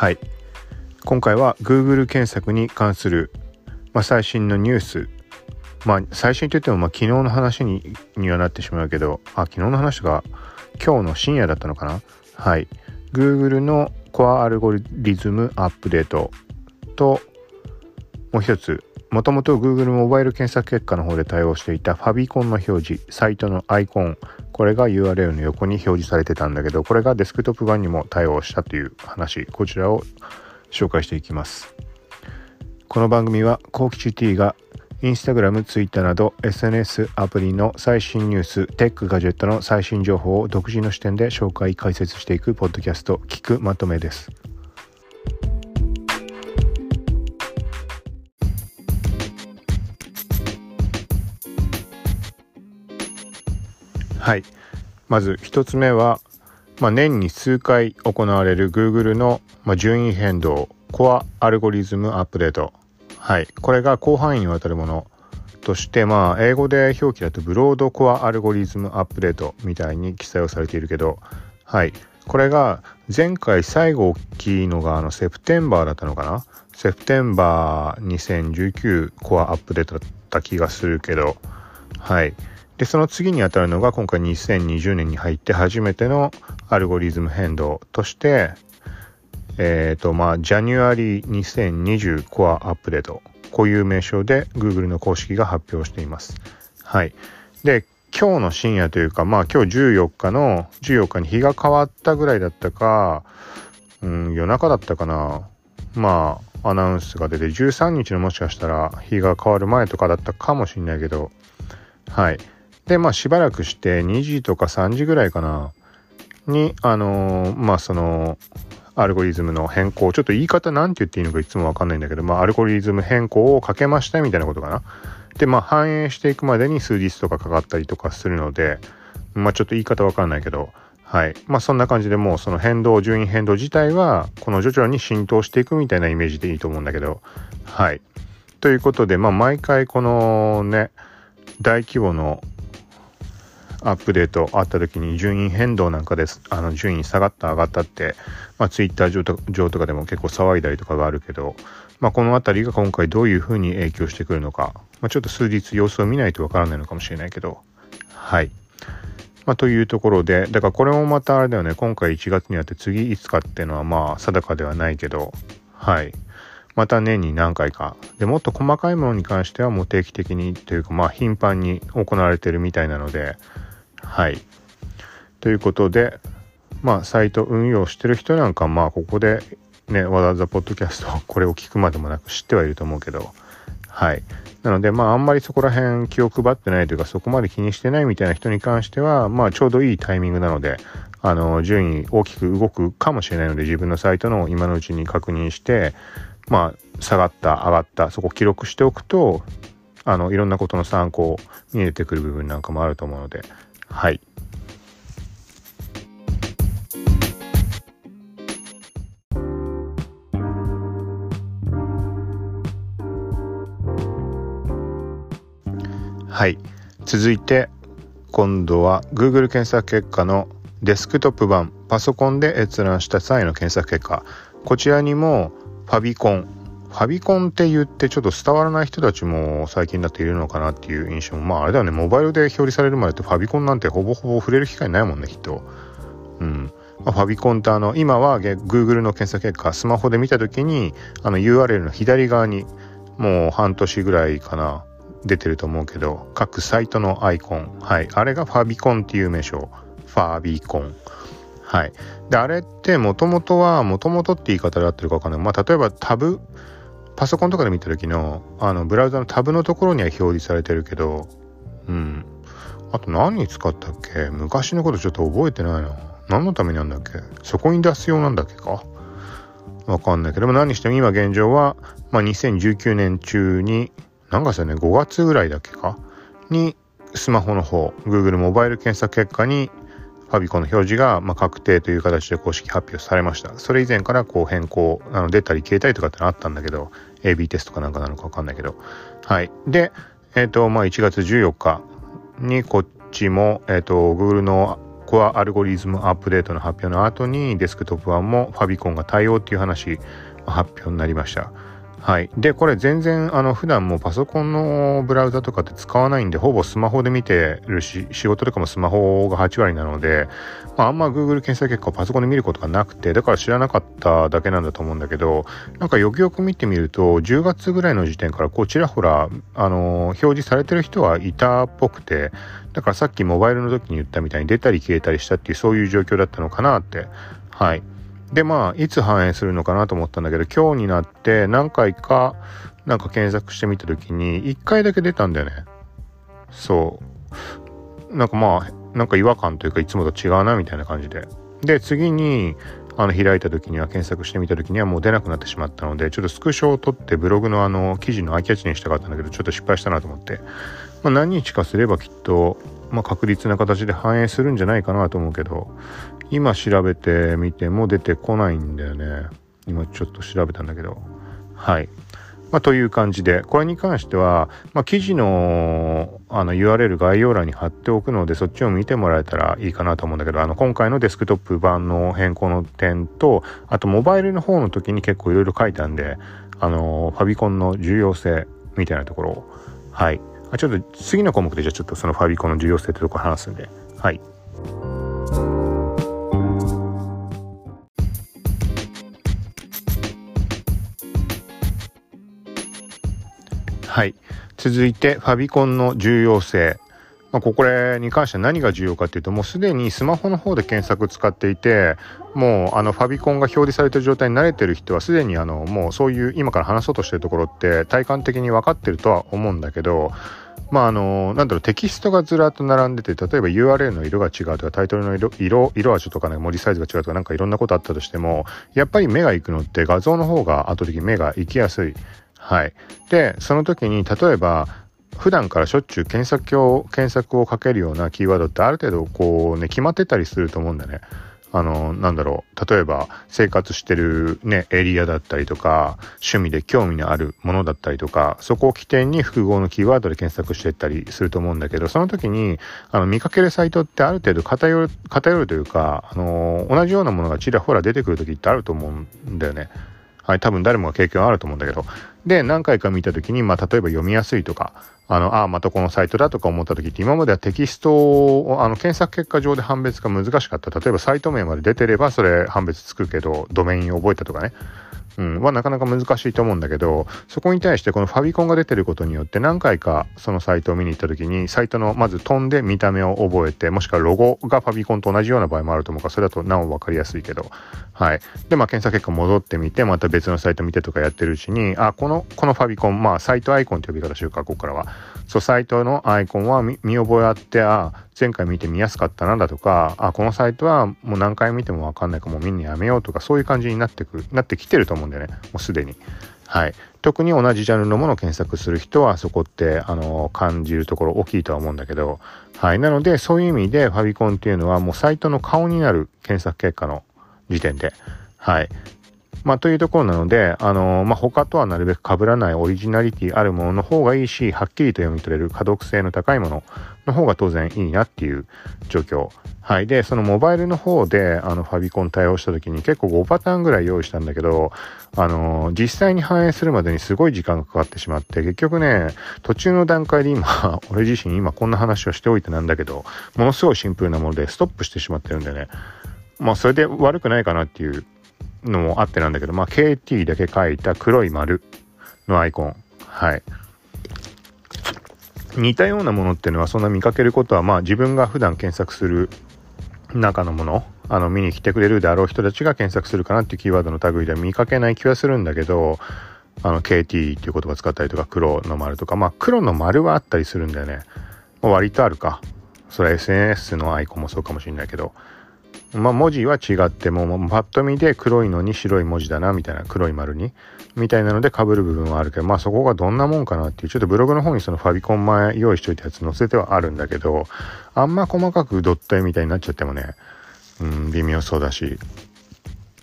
はい。今回は Google 検索に関する、まあ、最新のニュース。まあ最新といってもまあ昨日の話ににはなってしまうけどあ昨日の話が今日の深夜だったのかな？はい。Google のコアアルゴリズムアップデートともう一つもともと Google モバイル検索結果の方で対応していたファビコンの表示サイトのアイコンこれが URL の横に表示されてたんだけどこれがデスクトップ版にも対応したという話こちらを紹介していきますこの番組はコウキチ T がインスタグラム、ツイッターなど SNS アプリの最新ニュース、テック、ガジェットの最新情報を独自の視点で紹介、解説していくポッドキャスト、聞くまとめです。はい。まず1つ目は、まあ、年に数回行われる Google の、まあ、順位変動、コアアルゴリズムアップデート。はい。これが広範囲にわたるものとして、まあ、英語で表記だとブロードコアアルゴリズムアップデートみたいに記載をされているけど、はい。これが前回最後大きいのがあのセプテンバーだったのかな？セプテンバー2019コアアップデートだった気がするけど、はい。で、その次にあたるのが今回2020年に入って初めてのアルゴリズム変動として、えっ、ー、と、まあ、January 2020 Core アップデート。こういう名称で Google の公式が発表しています。はい。で、今日の深夜というか、まあ今日14日の、14日に日が変わったぐらいだったか、うん、夜中だったかな。まあ、アナウンスが出て、13日のもしかしたら日が変わる前とかだったかもしんないけど、はい。で、まあしばらくして2時とか3時ぐらいかな、に、あのー、まあその、アルゴリズムの変更、ちょっと言い方なんて言っていいのかいつもわかんないんだけど、まあアルゴリズム変更をかけましたみたいなことかな。で、まあ反映していくまでに数日とかかかったりとかするので、まあちょっと言い方わかんないけど、はい。まあそんな感じでもうその変動、順位変動自体は、この徐々に浸透していくみたいなイメージでいいと思うんだけど、はい。ということで、まあ毎回このね、大規模のアップデートあった時に順位変動なんかですあの順位下がった上がったって、まあ、ツイッター上とかでも結構騒いだりとかがあるけど、まあ、この辺りが今回どういうふうに影響してくるのか、まあ、ちょっと数日様子を見ないとわからないのかもしれないけどはい。まあ、というところでだからこれもまたあれだよね今回1月にあって次いつかっていうのはまあ定かではないけどはいまた年に何回かでもっと細かいものに関してはもう定期的にというかまあ頻繁に行われてるみたいなのではい。ということで、まあ、サイト運用してる人なんか、まあ、ここでね、わざわざポッドキャスト、これを聞くまでもなく知ってはいると思うけど、はい。なので、まあ、あんまりそこら辺気を配ってないというか、そこまで気にしてないみたいな人に関しては、まあ、ちょうどいいタイミングなので、あの、順位大きく動くかもしれないので、自分のサイトの今のうちに確認して、まあ、下がった、上がった、そこ記録しておくと、あの、いろんなことの参考、見えてくる部分なんかもあると思うので、はい。はい。続いて、今度は Google 検索結果のデスクトップ版、パソコンで閲覧した際の検索結果、こちらにもファビコン、ファビコンって言ってちょっと伝わらない人たちも最近だっているのかなっていう印象も。まああれだよね。モバイルで表示されるまでってファビコンなんてほぼほぼ触れる機会ないもんねきっと。うん、まあ、ファビコンってあの今は Google の検索結果スマホで見た時にあの URL の左側にもう半年ぐらいかな出てると思うけど各サイトのアイコン。はい。あれがファビコンっていう名称。ファビコン。はい。であれってもともとはもともとって言い方で合ってるか分かんない。まあ例えばタブパソコンとかで見た時の、あの、ブラウザのタブのところには表示されてるけど、うん。あと何に使ったっけ？昔のことちょっと覚えてないな。何のためになんだっけ？そこに出す用なんだっけか？わかんないけども何にしても今現状は、まあ、2019年中に、何月だね、5月ぐらいだっけか？に、スマホの方、Google モバイル検索結果にファビコンの表示が、まあ、確定という形で公式発表されました。それ以前からこう変更、あの出たり消えたりとかってのあったんだけど、AB テストかなんかなのかわかんないけど。はい。で、えっ、ー、と、まあ、1月14日にこっちも、えっ、ー、と、Google のコアアルゴリズムアップデートの発表の後にデスクトップ版もファビコンが対応っていう話発表になりました。はい。で、これ全然、あの、普段もパソコンのブラウザとかって使わないんで、ほぼスマホで見てるし、仕事とかもスマホが8割なので、まあ、あんま Google 検索結果をパソコンで見ることがなくて、だから知らなかっただけなんだと思うんだけど、なんかよくよく見てみると、10月ぐらいの時点から、こう、ちらほら、あの、表示されてる人はいたっぽくて、だからさっきモバイルの時に言ったみたいに出たり消えたりしたっていう、そういう状況だったのかなって、はい。でまあいつ反映するのかなと思ったんだけど今日になって何回かなんか検索してみた時に1回だけ出たんだよね。そう。なんかまあなんか違和感というかいつもと違うなみたいな感じで。で次にあの開いた時には検索してみた時にはもう出なくなってしまったのでちょっとスクショを取ってブログのあの記事のアイキャッチにしたかったんだけどちょっと失敗したなと思って、まあ、何日かすればきっと、まあ、確実な形で反映するんじゃないかなと思うけど。今調べてみても出てこないんだよね。今ちょっと調べたんだけど。はい。まあ、という感じで、これに関しては、まあ、記事のあの URL 概要欄に貼っておくので、そっちを見てもらえたらいいかなと思うんだけど、あの、今回のデスクトップ版の変更の点と、あとモバイルの方の時に結構いろいろ書いたんで、あの、ファビコンの重要性みたいなところを、はい。あちょっと次の項目でじゃあちょっとそのファビコンの重要性ってとこ話すんで、はい。はい。続いて、ファビコンの重要性。まあ、これに関しては何が重要かっていうと、もうすでにスマホの方で検索使っていて、もうあのファビコンが表示されてる状態に慣れてる人はすでにあのもうそういう今から話そうとしてるところって体感的に分かってるとは思うんだけど、まああの、なんだろう、テキストがずらっと並んでて、例えば URL の色が違うとか、タイトルの色、色、色味とかね、文字サイズが違うとか、なんかいろんなことあったとしても、やっぱり目が行くのって画像の方が後的に目が行きやすい。はい。で、その時に、例えば、普段からしょっちゅう検索を、検索をかけるようなキーワードってある程度こうね、決まってたりすると思うんだね。あの、なんだろう。例えば、生活してるね、エリアだったりとか、趣味で興味のあるものだったりとか、そこを起点に複合のキーワードで検索してったりすると思うんだけど、その時に、あの、見かけるサイトってある程度偏る、偏るというか、あの、同じようなものがちらほら出てくる時ってあると思うんだよね。はい、多分誰もが経験はあると思うんだけど。で、何回か見たときに、まあ、例えば読みやすいとか、あの、ああ、またこのサイトだとか思ったときって、今まではテキストを、あの、検索結果上で判別が難しかった。例えばサイト名まで出てれば、それ判別つくけど、ドメインを覚えたとかね。うん、はなかなか難しいと思うんだけど、そこに対してこのファビコンが出てることによって何回かそのサイトを見に行った時に、サイトのまず飛んで見た目を覚えて、もしくはロゴがファビコンと同じような場合もあると思うから、それだとなお分かりやすいけど、はい。で、まあ検査結果戻ってみて、また別のサイト見てとかやってるうちに、あ、この、このファビコン、まあサイトアイコンと呼び方しようか、ここからは。そう、サイトのアイコンは見覚えあって、あ、前回見て見やすかったなだとか、あ、このサイトはもう何回見てもわかんないかもう見んのやめようとか、そういう感じになってく、なってきてると思うんだよね。もうすでに。はい。特に同じジャンルのものを検索する人はそこって、あの、感じるところ大きいとは思うんだけど、はい。なので、そういう意味でファビコンっていうのはもうサイトの顔になる検索結果の時点で、はい。まあ、というところなので、あの、まあ、他とはなるべく被らないオリジナリティあるものの方がいいし、はっきりと読み取れる可読性の高いものの方が当然いいなっていう状況。はい。で、そのモバイルの方で、あの、ファビコン対応した時に結構5パターンぐらい用意したんだけど、あの、実際に反映するまでにすごい時間がかかってしまって、結局ね、途中の段階で今、俺自身今こんな話をしておいてなんだけど、ものすごいシンプルなものでストップしてしまってるんでね。まあ、それで悪くないかなっていうのもあってなんだけど、まあ、KT だけ書いた黒い丸のアイコン。はい。似たようなものっていうのはそんな見かけることは、まあ自分が普段検索する中のもの、あの見に来てくれるであろう人たちが検索するかなっていうキーワードの類では見かけない気はするんだけど、あの KT っていう言葉使ったりとか黒の丸とか、まあ黒の丸はあったりするんだよね。割とあるか。それは SNS のアイコンもそうかもしれないけど。まあ、文字は違っても、パッと見で黒いのに白い文字だな、みたいな、黒い丸に、みたいなので被る部分はあるけど、まあそこがどんなもんかなっていう、ちょっとブログの方にそのファビコン前用意しといたやつ載せてはあるんだけど、あんま細かくドット絵みたいになっちゃってもね、うん、微妙そうだし、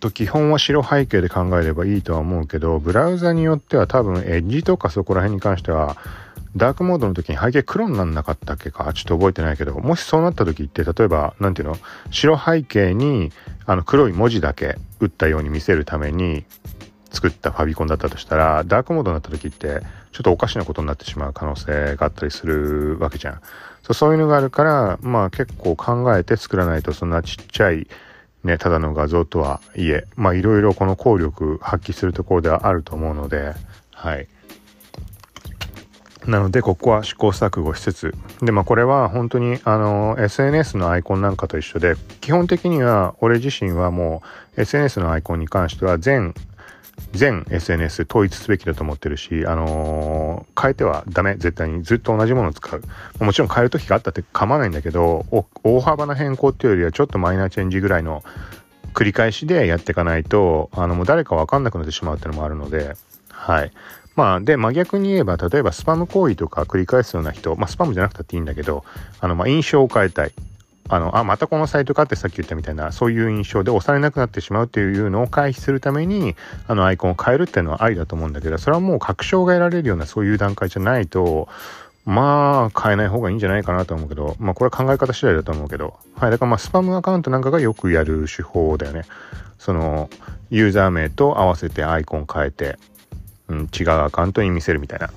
と基本は白背景で考えればいいとは思うけど、ブラウザによっては多分エッジとかそこら辺に関しては、ダークモードの時に背景黒になんなかったっけかちょっと覚えてないけど、もしそうなった時って例えば、なんていうの？白背景にあの黒い文字だけ打ったように見せるために作ったファビコンだったとしたら、ダークモードになった時ってちょっとおかしなことになってしまう可能性があったりするわけじゃん。そうそういうのがあるから、まあ結構考えて作らないとそんなちっちゃいね、ただの画像とはいえ、まあいろいろこの効力発揮するところではあると思うので、はい。なので、ここは試行錯誤しつつ、で、まあこれは本当にあの、SNS のアイコンなんかと一緒で、基本的には俺自身はもう SNS のアイコンに関しては全全 SNS 統一すべきだと思ってるし、あのー、変えてはダメ。絶対にずっと同じものを使う。もちろん変える時があったって構わないんだけど、大幅な変更っていうよりはちょっとマイナーチェンジぐらいの繰り返しでやっていかないと、あの、もう誰かわかんなくなってしまうっていうのもあるので、はい。まあ、で、真逆に言えば、例えばスパム行為とか繰り返すような人、まあ、スパムじゃなくたっていいんだけど、あの、まあ、印象を変えたい。あの、あ、またこのサイトかってさっき言ったみたいな、そういう印象で押されなくなってしまうっていうのを回避するために、あのアイコンを変えるっていうのはありだと思うんだけど、それはもう確証が得られるようなそういう段階じゃないと、まあ、変えない方がいいんじゃないかなと思うけど、まあこれは考え方次第だと思うけど、はい、だからまあスパムアカウントなんかがよくやる手法だよね。その、ユーザー名と合わせてアイコン変えて、うん、違うアカウントに見せるみたいな。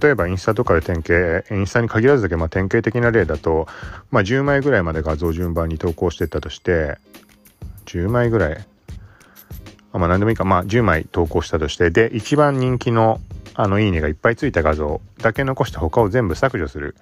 例えばインスタとかで典型、インスタに限らずだけ、まあ、典型的な例だと、まあ、10枚ぐらいまで画像順番に投稿していったとして、10枚ぐらい、あまあ何でもいいか、まあ10枚投稿したとして、で、一番人気のあのいいねがいっぱいついた画像だけ残して他を全部削除する。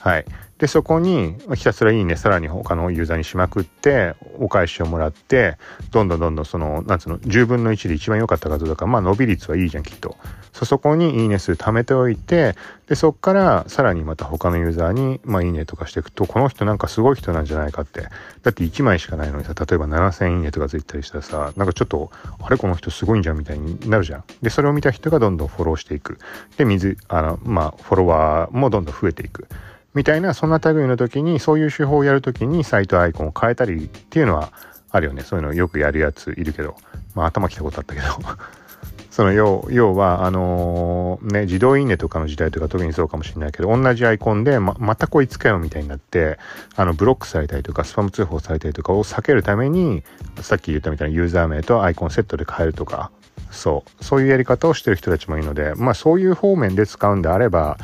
はい。で、そこにひたすらいいね、さらに他のユーザーにしまくって、お返しをもらって、どんどんどんどんその、なんつうの、10分の1で一番良かった画像だから、まあ伸び率はいいじゃん、きっと。そ、そこにいいね数貯めておいて、で、そっからさらにまた他のユーザーに、まあいいねとかしていくと、この人なんかすごい人なんじゃないかって。だって1枚しかないのにさ、例えば7000いいねとかついたりしたらさ、なんかちょっと、あれ？この人すごいんじゃんみたいになるじゃん。で、それを見た人がどんどんフォローしてていく。で、水、あの、まあ、フォロワーもどんどん増えていく。みたいな、そんな類の時に、そういう手法をやる時にサイトアイコンを変えたりっていうのはあるよね。そういうのよくやるやついるけど。まあ頭きたことあったけど。その要要は、あのー、ね、自動いいねとかの時代とか特にそうかもしれないけど、同じアイコンでま、またこいつかよみたいになって、あの、ブロックされたりとか、スパム通報されたりとかを避けるために、さっき言ったみたいなユーザー名とアイコンセットで変えるとか、そう、そういうやり方をしてる人たちもいるので、まあそういう方面で使うんであれば、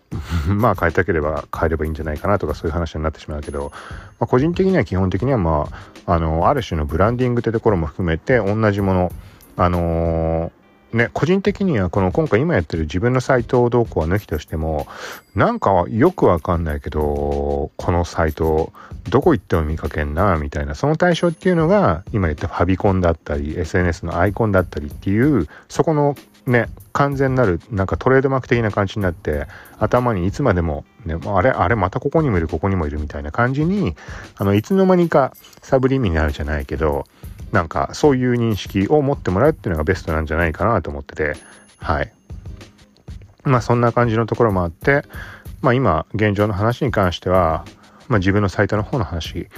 まあ変えたければ変えればいいんじゃないかなとかそういう話になってしまうけど、まあ、個人的には基本的にはまあ、あの、ある種のブランディングってところも含めて同じもの、あのーね、個人的にはこの今回今やってる自分のサイト動向は抜きとしても、なんかよくわかんないけど、このサイト、どこ行っても見かけんな、みたいな、その対象っていうのが、今言ったファビコンだったり、SNS のアイコンだったりっていう、そこのね、完全なる、なんかトレードマーク的な感じになって、頭にいつまでも、ね、あれ、あれ、またここにもいる、ここにもいるみたいな感じに、あの、いつの間にかサブリミナルじゃないけど、なんかそういう認識を持ってもらうっていうのがベストなんじゃないかなと思ってて、はい。まあそんな感じのところもあって、まあ今現状の話に関しては、まあ自分のサイトの方の話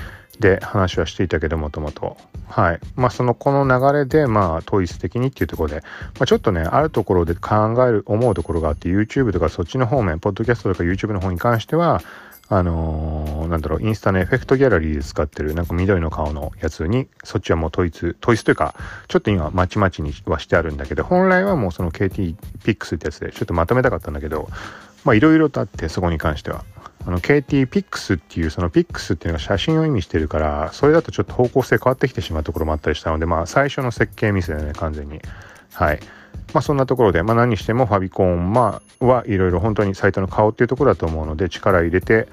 で話はしていたけどもともと。はい。まあそのこの流れでまあ統一的にっていうところで、まあちょっとね、あるところで考える、思うところがあって YouTube とかそっちの方面、ポッドキャストとか YouTube の方に関しては、あのー、なんだろう、インスタのエフェクトギャラリーで使ってる、なんか緑の顔のやつに、そっちはもう統一、統一というか、ちょっと今、まちまちにはしてあるんだけど、本来はもうその KT pics ってやつで、ちょっとまとめたかったんだけど、まあいろいろとあって、そこに関しては。あの、KT pics っていう、その pics っていうのが写真を意味してるから、それだとちょっと方向性変わってきてしまうところもあったりしたので、まあ最初の設計ミスだよね、完全に。はい。まあそんなところで、まあ何してもファビコン、まあはいろいろ本当にサイトの顔っていうところだと思うので力入れて、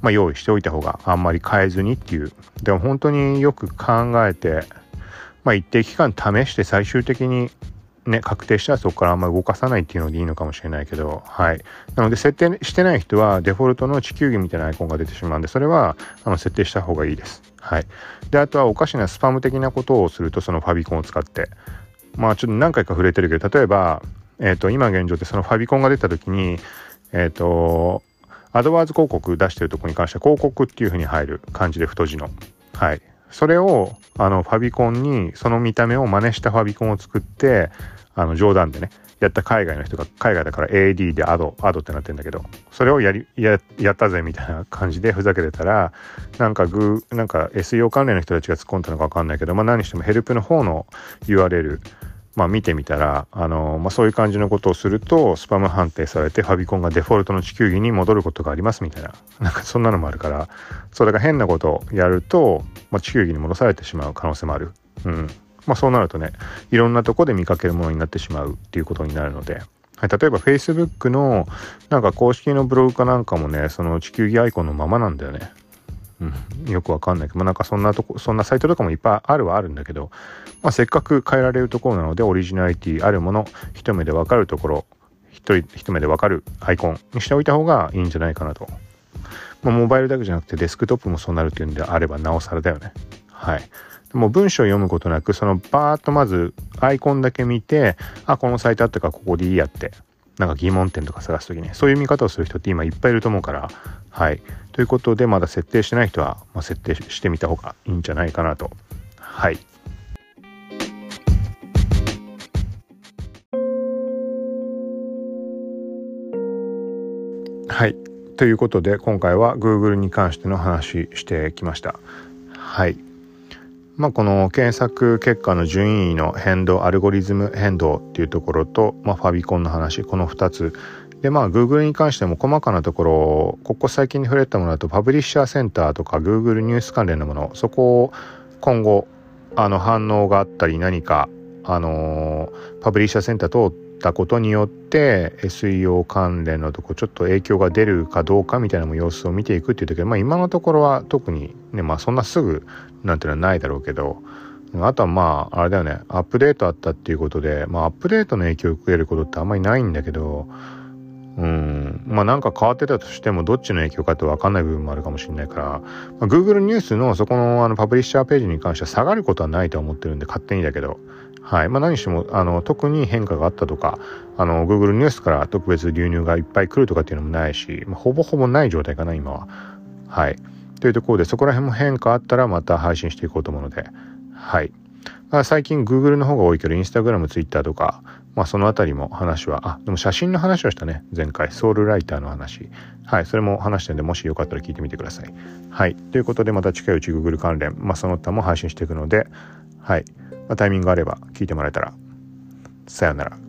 まあ用意しておいた方があんまり変えずにっていう。でも本当によく考えて、まあ一定期間試して最終的にね、確定したらそこからあんまり動かさないっていうのでいいのかもしれないけど、はい。なので設定してない人はデフォルトの地球儀みたいなアイコンが出てしまうんで、それはあの設定した方がいいです。はい。で、あとはおかしなスパム的なことをすると、そのファビコンを使って、まあちょっと何回か触れてるけど、例えば、えっ、ー、と、今現状でそのファビコンが出た時に、えっ、ー、と、アドワーズ広告出してるとこに関しては広告っていう風に入る感じで太字の。はい。それを、あの、ファビコンに、その見た目を真似したファビコンを作って、あの、冗談でね、やった海外の人が海外だから AD でアドアドってなってんだけどそれをやりややったぜみたいな感じでふざけてたらなんかグーなんか SEO 関連の人たちが突っ込んだのか分かんないけど、まあ、何してもヘルプの方の URL まあ見てみたら、あのまあ、そういう感じのことをすると、スパム判定されて、ファビコンがデフォルトの地球儀に戻ることがありますみたいな、なんかそんなのもあるから、それが変なことをやると、まあ、地球儀に戻されてしまう可能性もある。うん。まあそうなるとね、いろんなとこで見かけるものになってしまうっていうことになるので、はい、例えば Facebook のなんか公式のブログかなんかもね、その地球儀アイコンのままなんだよね。うん、よくわかんないけど、まあ、なんかそんなとこ、そんなサイトとかもいっぱいあるはあるんだけど、まあ、せっかく変えられるところなので、オリジナリティあるもの、一目でわかるところ、一人、一目でわかるアイコンにしておいた方がいいんじゃないかなと。まあ、モバイルだけじゃなくてデスクトップもそうなるっていうんであれば、なおさらだよね。はい。もう文章を読むことなく、そのバーッとまずアイコンだけ見て、あ、このサイトあったからここでいいやって、なんか疑問点とか探すときに、そういう見方をする人って今いっぱいいると思うから、はい。ということで、まだ設定してない人は、まあ、設定してみた方がいいんじゃないかなと。はい。はい。ということで、今回は Google に関しての話してきました。はい。まあ、この検索結果の順位の変動、アルゴリズム変動っていうところと、まあ、ファビコンの話、この2つ。で、まあ、Google に関しても細かなところ、ここ最近に触れたものだと、パブリッシャーセンターとか Google ニュース関連のもの、そこを今後、あの、反応があったり、何か、あのー、パブリッシャーセンター通ったことによって SEO 関連のとこちょっと影響が出るかどうかみたいなも様子を見ていくっていう時は、まあ、今のところは特にね、まあ、そんなすぐなんていうのはないだろうけど、あとはまあ、あれだよね、アップデートあったっていうことで、まあ、アップデートの影響を受けることってあんまりないんだけど、うん、まあなんか変わってたとしてもどっちの影響かって分かんない部分もあるかもしれないから、まあ、Google ニュースのそこのあのパブリッシャーページに関しては下がることはないと思ってるんで勝手にだけど、はいまあ、何してもあの特に変化があったとかあの Google ニュースから特別流入がいっぱい来るとかっていうのもないし、まあ、ほぼほぼない状態かな今は。はい。というところでそこら辺も変化あったらまた配信していこうと思うので、はい。まあ、最近 Google の方が多いけど Instagram、Twitter とか、まあそのあたりも話は、あ、でも写真の話をしたね、前回、ソウルライターの話。はい、それも話してんで、もしよかったら聞いてみてください。はい、ということでまた近いうち Google 関連、まあその他も配信していくので、はい、まあ、タイミングがあれば聞いてもらえたら、さよなら。